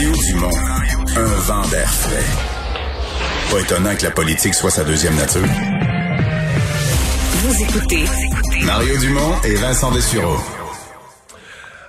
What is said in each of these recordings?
Mario Dumont, un vent d'air frais. Pas étonnant que la politique soit sa deuxième nature. Vous écoutez Mario Dumont et Vincent Dessureau.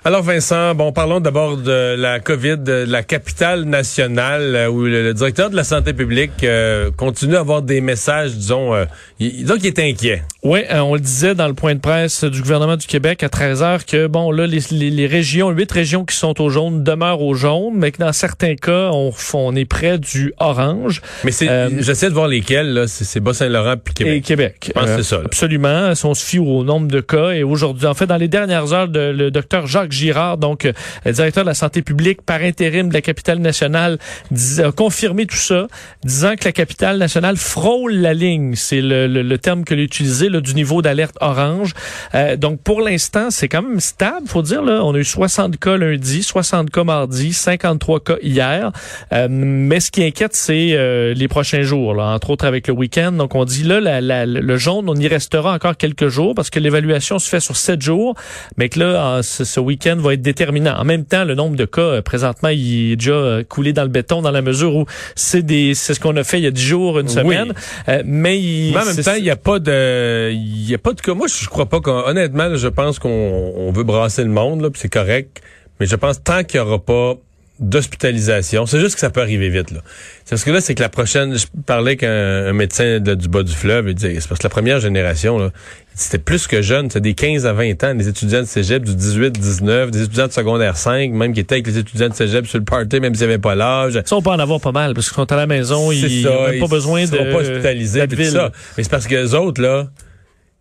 Alors Vincent, bon, parlons d'abord de la COVID, de la capitale nationale, euh, où le, le directeur de la santé publique euh, continue à avoir des messages, disons, euh, il, disons qu'il est inquiet. Oui, euh, on le disait dans le point de presse du gouvernement du Québec à 13 heures que, bon, là, les, les, les régions, huit régions qui sont au jaune demeurent au jaune, mais que dans certains cas, on, on est près du orange. Mais c'est, Euh, j'essaie de voir lesquels, là, c'est, c'est Bas-Saint-Laurent puis Québec. Et Québec. Je pense que c'est ça, là. Absolument. Si on se fie au nombre de cas, et aujourd'hui, en fait, dans les dernières heures, de- le docteur Jacques Girard, donc euh, directeur de la santé publique par intérim de la capitale nationale, dis- a confirmé tout ça, disant que la capitale nationale frôle la ligne. C'est le, le- le terme que l'on utilisé là, du niveau d'alerte orange. Euh, donc, pour l'instant, c'est quand même stable, faut dire. Là, on a eu 60 cas lundi, 60 cas mardi, 53 cas hier. Euh, mais ce qui inquiète, c'est euh, les prochains jours, là, entre autres avec le week-end. Donc, on dit là, la- la- le jaune, on y restera encore quelques jours parce que l'évaluation se fait sur sept jours, mais que là, en- ce, ce week-end va être déterminant. En même temps, le nombre de cas, euh, présentement, il est déjà euh, coulé dans le béton dans la mesure où c'est des, c'est ce qu'on a fait il y a dix jours, une semaine. Euh, mais il, Mais en même temps, il n'y a pas de, il y a pas de cas. Moi, je crois pas qu'on, honnêtement, là, je pense qu'on on veut brasser le monde, là, puis c'est correct. Mais je pense tant qu'il y aura pas d'hospitalisation, c'est juste que ça peut arriver vite, là. C'est parce que là, c'est que la prochaine, je parlais qu'un un médecin de- du bas du fleuve, il disait, c'est parce que la première génération, c'était plus que jeune, c'est des 15 à 20 ans, des étudiants de cégep du 18, 19, des étudiants de secondaire 5, même qui étaient avec les étudiants de cégep sur le party, même s'ils n'avaient pas l'âge. Ça, on peut en avoir pas mal parce qu'ils sont à la maison, ils n'ont pas ils besoin de seront pas hospitalisés tout ça. Mais c'est parce que les autres là,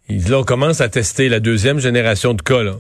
ils, là on commence à tester la deuxième génération de cas là.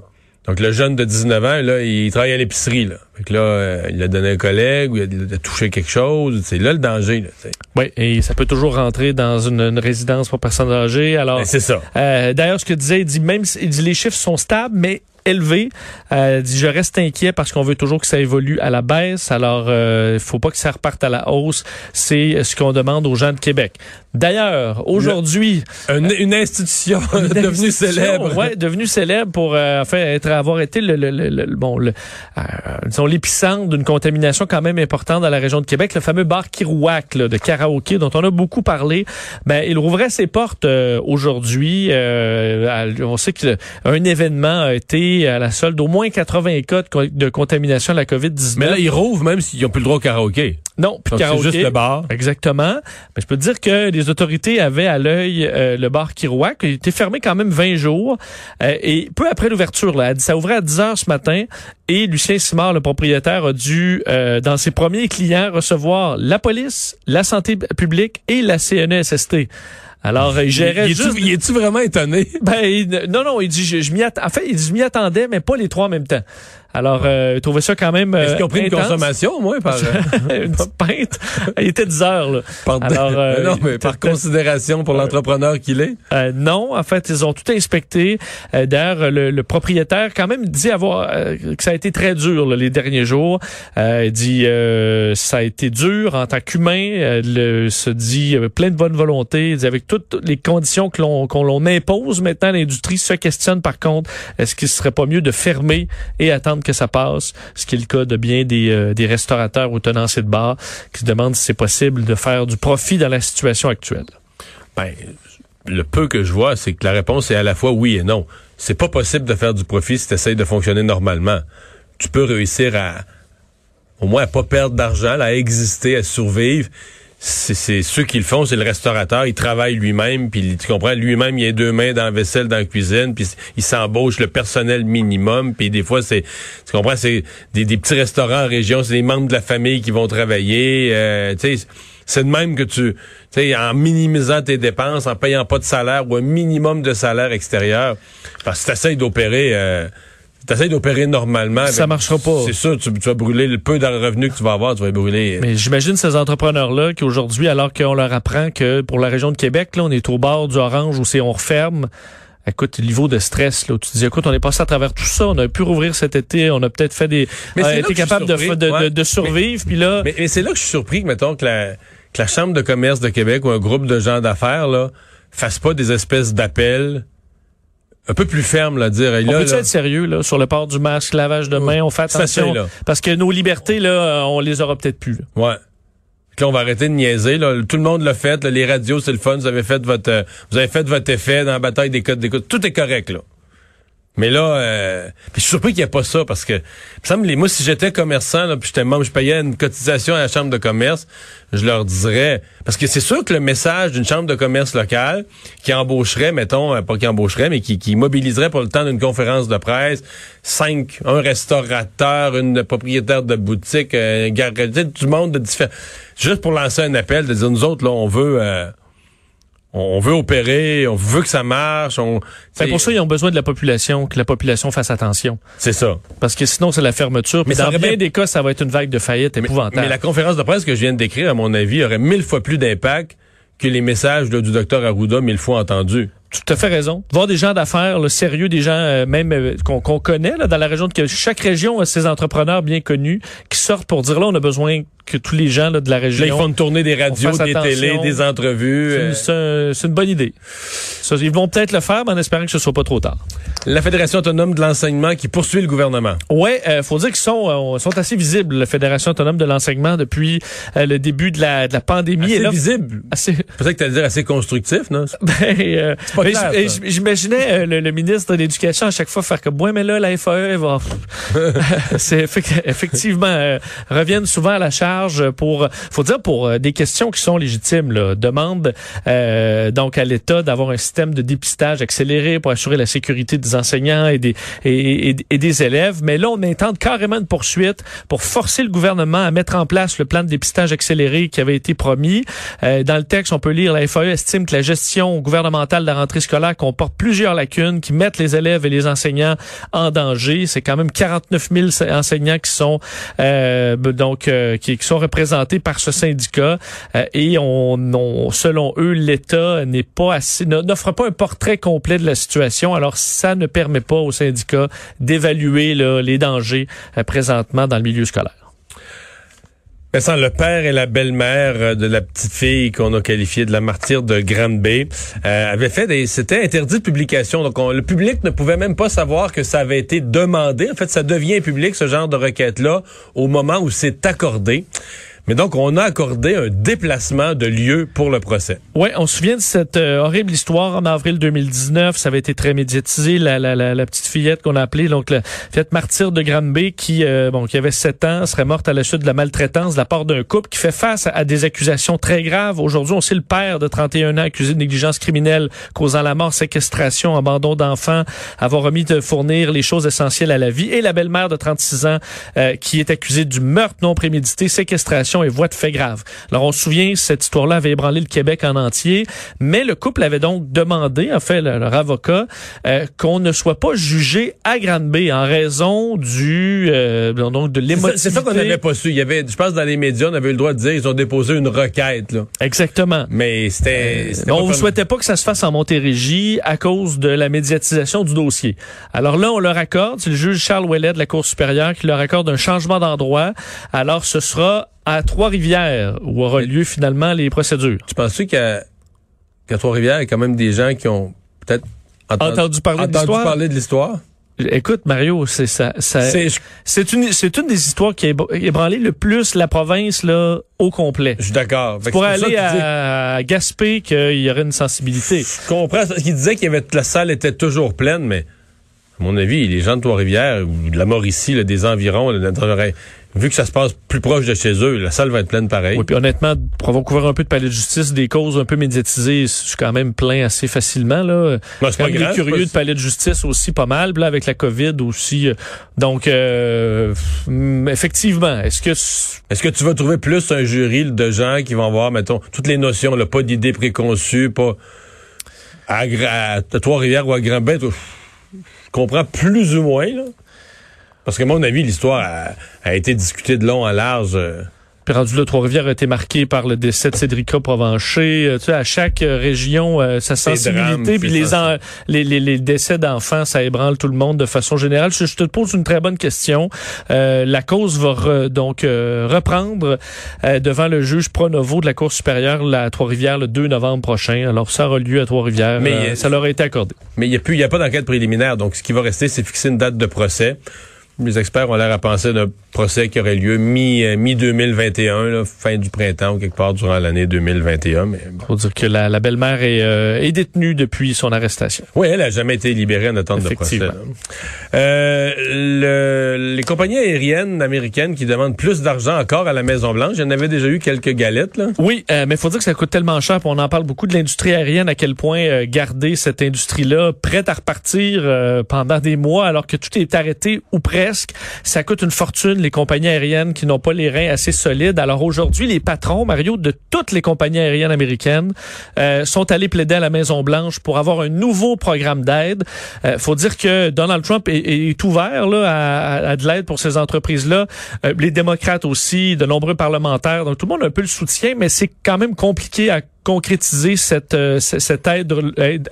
Donc le jeune de 19 ans là, il travaille à l'épicerie là. Fait que là, euh, il a donné un collègue ou il a, il touché quelque chose, c'est là le danger là. Oui, et ça peut toujours rentrer dans une, une résidence pour personnes âgées. Alors, Ben, c'est ça. euh, d'ailleurs, ce que disait, il dit même, il dit les chiffres sont stables, mais élevés. Euh, dit je reste inquiet parce qu'on veut toujours que ça évolue à la baisse. Alors, il faut pas que ça reparte à la hausse. C'est ce qu'on demande aux gens de Québec. D'ailleurs, aujourd'hui, Une, une institution devenue institution, célèbre. Ouais, devenu célèbre pour euh, enfin être avoir été le, le, le, le- bon le euh, disons l'épicentre d'une contamination quand même importante dans la région de Québec, le fameux bar Kirouac là, de karaoké dont on a beaucoup parlé. Ben il rouvrait ses portes euh, aujourd'hui. Euh, on sait qu'un événement a été à la solde d'au moins 80 cas de, co- de contamination à la COVID-19. Mais là, ils rouvrent même s'ils n'ont plus le droit au karaoké. non, puis Donc, c'est karaoké. juste le bar. Exactement. Mais je peux te dire que les autorités avaient à l'œil euh, le bar Kirouac, qui était fermé quand même 20 jours. Euh, et peu après l'ouverture, là, ça ouvrait à 10 heures ce matin. Et Lucien Simard, le propriétaire, a dû, euh, dans ses premiers clients, recevoir la police, la santé publique et la CNESST. Alors, il gérait Il, juste... il est-tu vraiment étonné? Ben, il- non, non, il dit, je, je m'y att- en fait, il dit, je m'y attendais, mais pas les trois en même temps. Alors, euh, il trouvait ça quand même Est-ce euh, qu'ils ont pris une consommation, au moins, par, une petite pinte. Il était 10 heures, là. par Alors, euh, non, mais par considération pour l'entrepreneur qu'il est? Euh, non, en fait, ils ont tout inspecté. Euh, D'ailleurs, le, le propriétaire quand même dit avoir euh, que ça a été très dur là, les derniers jours. Euh, il dit euh, ça a été dur en tant qu'humain. Euh, le- se dit euh, plein de bonne volonté. Il dit avec toutes les conditions que l'on qu'on l'on impose maintenant, l'industrie se questionne par contre est-ce qu'il serait pas mieux de fermer et attendre que ça passe, ce qui est le cas de bien des, euh, restaurateurs ou tenanciers de bar qui se demandent si c'est possible de faire du profit dans la situation actuelle. Ben, le peu que je vois, c'est que la réponse est à la fois oui et non. C'est pas possible de faire du profit si tu essayes de fonctionner normalement. Tu peux réussir à au moins à pas perdre d'argent, à exister, à survivre. C'est ceux qui le font, c'est le restaurateur, il travaille lui-même, puis tu comprends, lui-même, il a deux mains dans la vaisselle, dans la cuisine, puis il s'embauche le personnel minimum, puis des fois, c'est, tu comprends, c'est des, des petits restaurants en région, c'est des membres de la famille qui vont travailler, euh, tu sais, c'est de même que tu, tu sais, en minimisant tes dépenses, en payant pas de salaire ou un minimum de salaire extérieur, parce que tu essaies d'opérer, euh, T'essayes d'opérer normalement. Ça marchera pas. C'est sûr, tu, tu vas brûler le peu de revenus que tu vas avoir, tu vas brûler. Mais j'imagine ces entrepreneurs-là qui aujourd'hui, alors qu'on leur apprend que pour la région de Québec, là, on est au bord du orange où c'est on referme. Écoute, le niveau de stress, là, où tu te dis, écoute, on est passé à travers tout ça, on a pu rouvrir cet été, on a peut-être fait des, Mais a été capable de, de, de survivre, puis là, Mais, mais c'est là que je suis surpris que, mettons, que la, que la Chambre de commerce de Québec ou un groupe de gens d'affaires, là, fasse pas des espèces d'appels un peu plus ferme, là, dire. on là, peut être sérieux là, sur le port du masque, lavage de mains, on fait attention. là. Parce que nos libertés, là, on les aura peut-être plus. Là. Ouais. Là, on va arrêter de niaiser. Là. Tout le monde l'a fait. Là. Les radios, c'est le fun. Vous avez fait votre euh, vous avez fait votre effet dans la bataille des codes d'écoute. Tout est correct, là. Mais là, euh, je suis surpris qu'il n'y ait pas ça parce que, me semble, moi, si j'étais commerçant, là, puis j'étais membre, je payais une cotisation à la chambre de commerce, je leur dirais, parce que c'est sûr que le message d'une chambre de commerce locale qui embaucherait, mettons, euh, pas qui embaucherait, mais qui, qui mobiliserait pour le temps d'une conférence de presse, cinq, un restaurateur, une propriétaire de boutique, un garage, du monde de différents, juste pour lancer un appel, de dire nous autres là, on veut. Euh, on veut opérer, on veut que ça marche. On, c'est pour ça qu'ils ont besoin de la population, que la population fasse attention. C'est ça. Parce que sinon, c'est la fermeture. Mais dans bien des cas, ça va être une vague de faillite épouvantable. Mais, la conférence de presse que je viens de décrire, à mon avis, aurait mille fois plus d'impact que les messages du docteur Arruda mille fois entendus. Tout à fait raison. Voir des gens d'affaires, le sérieux des gens, euh, même euh, qu'on connaît là, dans la région de chaque région a ses entrepreneurs bien connus qui sortent pour dire là, on a besoin que tous les gens là, de la région. Là, ils font tourner des radios, des télés, des entrevues. C'est euh. une bonne idée. Ça, ils vont peut-être le faire, mais en espérant que ce soit pas trop tard. La Fédération autonome de l'enseignement qui poursuit le gouvernement. Ouais, euh, faut dire qu'ils sont, sont assez visibles, la Fédération autonome de l'enseignement depuis le début de la, de la pandémie. Assez visible. Assez... Peut-être que tu dire assez constructif, non? ben, pas J'imaginais le, le, ministre de l'Éducation à chaque fois faire comme, ouais, mais là, la FAE va... c'est effectivement, reviennent souvent à la charge pour, faut dire pour euh, des questions qui sont légitimes. Là, demande euh, donc à l'État d'avoir un système de dépistage accéléré pour assurer la sécurité des enseignants et des et, des élèves. Mais là, on intente carrément une poursuite pour forcer le gouvernement à mettre en place le plan de dépistage accéléré qui avait été promis. Euh, dans le texte, on peut lire la FAE estime que la gestion gouvernementale de la rentrée scolaire comporte plusieurs lacunes qui mettent les élèves et les enseignants en danger. C'est quand même 49 000 enseignants qui sont euh, donc qui, sont représentés par ce syndicat euh, et on, selon eux, l'État n'est pas assez, n'offre pas un portrait complet de la situation. Alors, ça ne permet pas au syndicat d'évaluer les dangers euh, présentement dans le milieu scolaire. Le père et la belle-mère euh, de la petite fille qu'on a qualifiée de la martyre de Granby euh, avaient fait des, c'était interdit de publication. Donc, le public ne pouvait même pas savoir que ça avait été demandé. En fait, ça devient public, ce genre de requête-là, au moment où c'est accordé. Mais donc, on a accordé un déplacement de lieu pour le procès. Oui, on se souvient de cette euh, horrible histoire en avril 2019. Ça avait été très médiatisé. La, petite fillette qu'on a appelée, donc la fillette martyre de Granby, qui, euh, bon, qui avait 7 ans, serait morte à la suite de la maltraitance de la part d'un couple qui fait face à, des accusations très graves. Aujourd'hui, on sait le père de 31 ans accusé de négligence criminelle causant la mort, séquestration, abandon d'enfants, avoir remis de fournir les choses essentielles à la vie, et la belle-mère de 36 ans euh, qui est accusée du meurtre non prémédité, séquestration et voie de fait grave. Alors, on se souvient, cette histoire-là avait ébranlé le Québec en entier, mais le couple avait donc demandé, en fait, leur avocat, euh, qu'on ne soit pas jugé à Granby en raison du euh, donc de l'émotivité. C'est ça, qu'on n'avait pas su. Il y avait, je pense, dans les médias, on avait eu le droit de dire ils ont déposé une requête. Là. Exactement. Mais c'était. Euh, on ne souhaitait pas que ça se fasse en Montérégie à cause de la médiatisation du dossier. Alors là, on leur accorde, c'est le juge Charles Ouellet de la Cour supérieure qui leur accorde un changement d'endroit. Alors, ce sera à Trois-Rivières où aura lieu finalement les procédures. Tu penses-tu qu'à Trois-Rivières, il y a quand même des gens qui ont peut-être entendu, parler, de parler de l'histoire? Écoute, Mario, c'est ça, c'est une, c'est une des histoires qui a ébranlé le plus la province là au complet. Je suis d'accord. Pour aller à, Gaspé, qu'il y aurait une sensibilité. Je comprends. qu'il disait que la salle était toujours pleine, mais à mon avis, les gens de Trois-Rivières ou de la Mauricie, des environs, vu que ça se passe plus proche de chez eux, la salle va être pleine pareil. Oui, puis honnêtement, pour avoir couvert un peu de palais de justice, des causes un peu médiatisées, je suis quand même plein assez facilement. Là. c'est pas grave, curieux de palais de justice aussi pas mal, là, avec la COVID aussi. Euh, donc, euh, effectivement, est-ce que... Est-ce que tu vas trouver plus un jury de gens qui vont avoir, mettons, toutes les notions, là, pas d'idées préconçues, pas... À, à, Trois-Rivières ou à Grand-Bain, comprends plus ou moins, là. Parce que, à mon avis, l'histoire a, été discutée de long en large. Euh, Puis rendu là, Trois-Rivières a été marqué par le décès de Cédrica Provencher. Euh, tu sais, à chaque euh, région, euh, sa sensibilité, puis les, les, les, les, décès d'enfants, ça ébranle tout le monde de façon générale. Je, te pose une très bonne question. la cause va donc reprendre devant le juge Pronovo de la Cour supérieure à Trois-Rivières le 2 novembre prochain. Alors, ça aura lieu à Trois-Rivières. Mais ça leur a été accordé. Mais il n'y a, plus, y a pas d'enquête préliminaire. Donc, ce qui va rester, c'est fixer une date de procès. Les experts ont l'air à penser d'un procès qui aurait lieu mi, euh, mi 2021, fin du printemps ou quelque part durant l'année 2021. Mais Faut dire que la, belle-mère est, euh, est, détenue depuis son arrestation. Oui, elle a jamais été libérée en attente de procès. Euh, le, les compagnies aériennes américaines qui demandent plus d'argent encore à la Maison Blanche, il y en avait déjà eu quelques galettes. Là. Oui, euh, mais faut dire que ça coûte tellement cher. on en parle beaucoup de l'industrie aérienne, à quel point garder cette industrie-là prête à repartir pendant des mois alors que tout est arrêté ou presque, ça coûte une fortune les compagnies aériennes qui n'ont pas les reins assez solides. Alors aujourd'hui, les patrons, Mario, de toutes les compagnies aériennes américaines euh, sont allés plaider à la Maison Blanche pour avoir un nouveau programme d'aide. Euh, faut dire que Donald Trump est, est ouvert là, à, à de l'aide pour ces entreprises-là. Euh, les démocrates aussi, de nombreux parlementaires. Donc tout le monde a un peu le soutien, mais c'est quand même compliqué à concrétiser cette, euh, cette aide,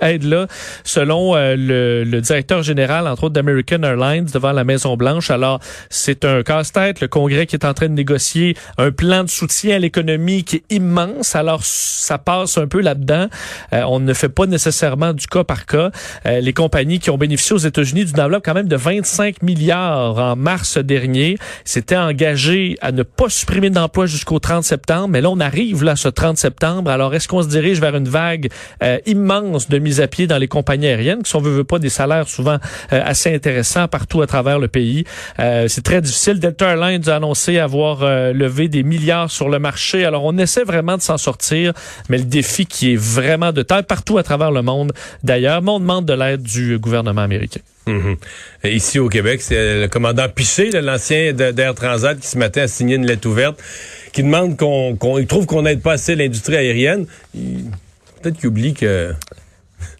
aide, là selon euh, le, le, directeur général entre autres d'American Airlines devant la Maison Blanche. Alors c'est un casse-tête. Le Congrès qui est en train de négocier un plan de soutien à l'économie qui est immense. Alors ça passe un peu là-dedans. Euh, on ne fait pas nécessairement du cas par cas. les compagnies qui ont bénéficié aux États-Unis d'une enveloppe quand même de 25 milliards en mars dernier s'étaient engagées à ne pas supprimer d'emplois jusqu'au 30 septembre. Mais là on arrive là ce 30 septembre. Alors est-ce qu'on se dirige vers une vague euh, immense de mise à pied dans les compagnies aériennes, qui sont, veut, veut pas, des salaires souvent euh, assez intéressants partout à travers le pays. Euh, c'est très difficile. Delta Airlines a annoncé avoir levé des milliards sur le marché. Alors, on essaie vraiment de s'en sortir, mais le défi qui est vraiment de taille partout à travers le monde, d'ailleurs, on demande de l'aide du gouvernement américain. Mhm. Ici au Québec, c'est le commandant Piché, l'ancien d'Air Transat, qui se mettait à signer une lettre ouverte, qui demande qu'on trouve qu'on n'aide pas assez l'industrie aérienne. Peut-être qu'il oublie que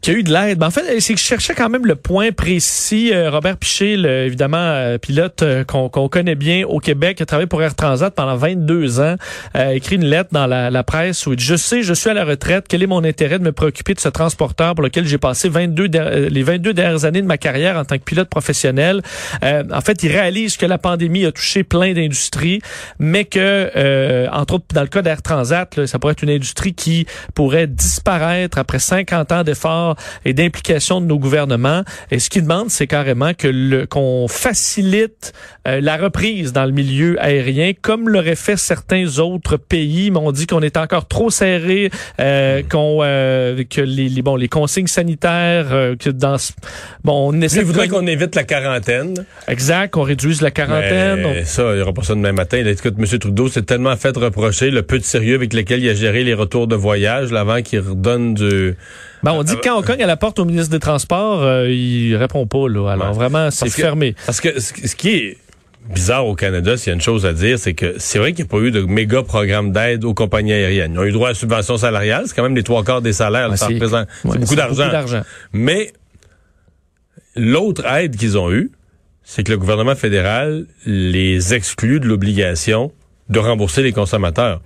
qu'il y a eu de l'aide. Ben, en fait, c'est que je cherchais quand même le point précis. Euh, Robert Piché, évidemment, euh, pilote euh, qu'on connaît bien au Québec, a travaillé pour Air Transat pendant 22 ans, a écrit une lettre dans la, la, presse où il dit, je sais, je suis à la retraite, quel est mon intérêt de me préoccuper de ce transporteur pour lequel j'ai passé 22 les 22 dernières années de ma carrière en tant que pilote professionnel? en fait, il réalise que la pandémie a touché plein d'industries, mais que, entre autres, dans le cas d'Air Transat, ça pourrait être une industrie qui pourrait disparaître après 50 ans d'efforts et d'implication de nos gouvernements. Et ce qu'ils demandent, c'est carrément que le qu'on facilite euh, la reprise dans le milieu aérien, comme l'auraient fait certains autres pays. Mais on dit qu'on est encore trop serré, euh, qu'on euh, que les, les, bon les consignes sanitaires que dans bon on essaie. voudrait qu'on évite la quarantaine. Exact, qu'on réduise la quarantaine. Mais Ça, il n'y aura pas ça demain matin. Là, écoute, M. Trudeau s'est tellement fait reprocher le peu de sérieux avec lequel il a géré les retours de voyage, avant qu'il redonne du ben, on dit que quand on cogne à la porte au ministre des Transports, euh, il répond pas. Là. Alors vraiment, c'est fermé. parce que ce qui est bizarre au Canada, s'il y a une chose à dire, c'est que c'est vrai qu'il n'y a pas eu de méga programme d'aide aux compagnies aériennes. Ils ont eu droit à subvention salariale, c'est quand même les trois quarts des salaires, ça représente c'est beaucoup d'argent. Mais l'autre aide qu'ils ont eue, c'est que le gouvernement fédéral les exclut de l'obligation de rembourser les consommateurs.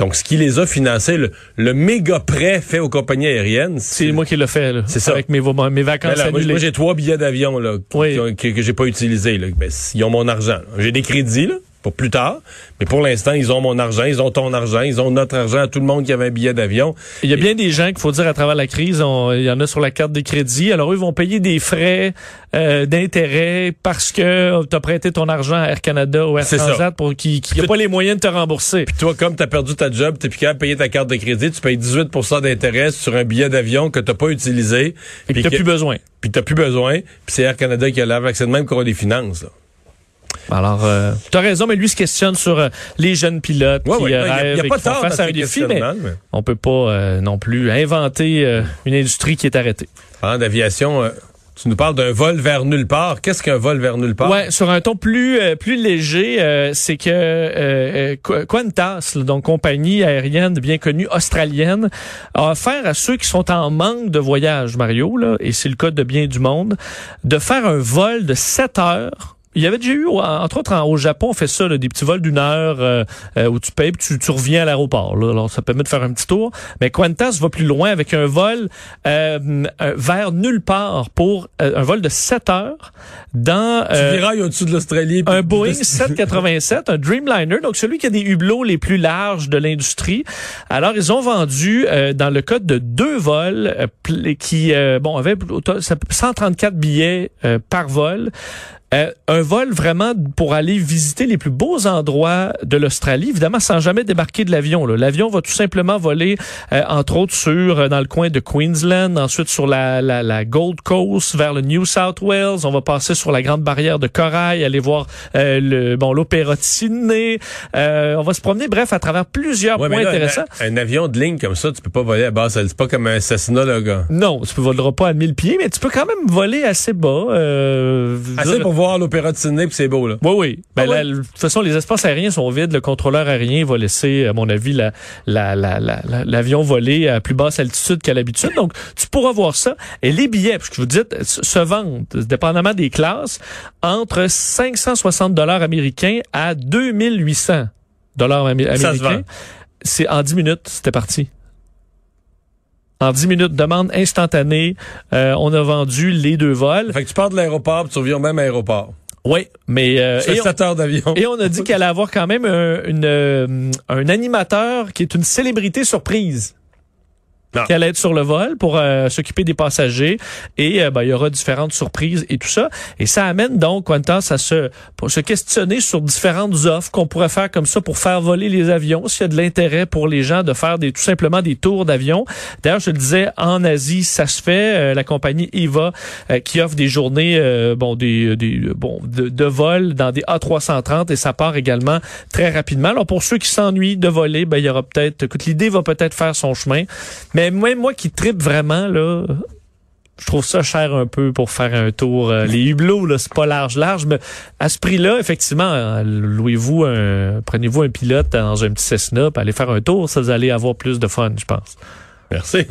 Donc, ce qui les a financés, le, méga prêt fait aux compagnies aériennes, c'est moi qui l'ai fait. C'est ça. Avec mes, mes vacances là, Moi, j'ai trois billets d'avion là que, que, j'ai pas utilisés. Là. Ben, ils ont mon argent. J'ai des crédits là pour plus tard. Mais pour l'instant, ils ont mon argent, ils ont ton argent, ils ont notre argent, à tout le monde qui avait un billet d'avion. Il y a bien des gens qu'il faut dire à travers la crise, il y en a sur la carte des crédits. Alors eux vont payer des frais euh, d'intérêt parce que tu as prêté ton argent à Air Canada ou Air Transat pour qui qui a pas les moyens de te rembourser. Puis toi, comme tu as perdu ta job, tu plus capable de payer ta carte de crédit, tu payes 18% d'intérêt sur un billet d'avion que tu pas utilisé. Et puis tu plus besoin. Puis tu plus besoin. Puis c'est Air Canada qui a l'air c'est de même qu'on a des finances. Là. Alors, euh, tu as raison, mais lui se questionne sur euh, les jeunes pilotes qui ouais, rêvent y a, pas et face à un défi, mais, on peut pas euh, non plus inventer euh, une industrie qui est arrêtée. Parlant d'aviation, tu nous parles d'un vol vers nulle part. Qu'est-ce qu'un vol vers nulle part? Ouais, sur un ton plus plus léger, c'est que Qantas, donc compagnie aérienne bien connue australienne, a offert à ceux qui sont en manque de voyage, Mario, là, et c'est le cas de bien du monde, de faire un vol de 7 heures Il y avait déjà eu, entre autres, au Japon, on fait ça, là, des petits vols d'une heure euh, euh, où tu payes puis tu, reviens à l'aéroport. Alors, ça permet de faire un petit tour. Mais Qantas va plus loin avec un vol euh, vers nulle part pour un vol de 7 heures dans... tu virailles au-dessus de l'Australie. Un Boeing 787, un Dreamliner, donc celui qui a des hublots les plus larges de l'industrie. Alors, ils ont vendu, dans le code de deux vols, qui, bon, avaient 134 billets par vol. Euh, un vol vraiment pour aller visiter les plus beaux endroits de l'Australie, évidemment sans jamais débarquer de l'avion. L'avion va tout simplement voler, euh, entre autres, sur euh, dans le coin de Queensland, ensuite sur la, la, la, Gold Coast, vers le New South Wales. On va passer sur la Grande Barrière de Corail, aller voir le bon l'Opéra de Sydney. on va se promener, bref, à travers plusieurs points intéressants. Un, avion de ligne comme ça, tu peux pas voler à base. C'est pas comme un Cessna, là, gars. Non, tu ne voleras pas à 1000 pieds, mais tu peux quand même voler assez bas. assez pour voir l'Opéra de Sydney, puis c'est beau, là. Oui, oui. Ben, ah de toute façon, les espaces aériens sont vides. Le contrôleur aérien va laisser, à mon avis, l'avion la, la, la, voler à plus basse altitude qu'à l'habitude. Donc, tu pourras voir ça. Et les billets, parce que je vous dis, se vendent, dépendamment des classes, entre 560 dollars américains à 2800 dollars américains. C'est en 10 minutes, c'était parti. En 10 minutes, demande instantanée. Euh, on a vendu les deux vols. Fait que tu pars de l'aéroport, tu reviens au même aéroport. Oui, mais euh, et, on, d'avion. et on a dit qu'elle allait avoir quand même un, une, euh, un animateur qui est une célébrité surprise qui allait être sur le vol pour euh, s'occuper des passagers et euh, ben, il y aura différentes surprises et tout ça et ça amène donc Qantas à se pour se questionner sur différentes offres qu'on pourrait faire comme ça pour faire voler les avions s'il y a de l'intérêt pour les gens de faire des tout simplement des tours d'avion. D'ailleurs, je le disais en Asie, ça se fait euh, la compagnie EVA qui offre des journées bon des, des bon de, vol dans des A330 et ça part également très rapidement. Alors pour ceux qui s'ennuient de voler, ben il y aura peut-être écoute l'idée va peut-être faire son chemin. Moi, moi qui tripe vraiment, là, je trouve ça cher un peu pour faire un tour. Euh, les hublots, là, c'est pas large, large, mais à ce prix-là, effectivement, euh, louez-vous un, prenez-vous un pilote dans un petit Cessna, allez faire un tour, ça vous allez avoir plus de fun, je pense. Merci.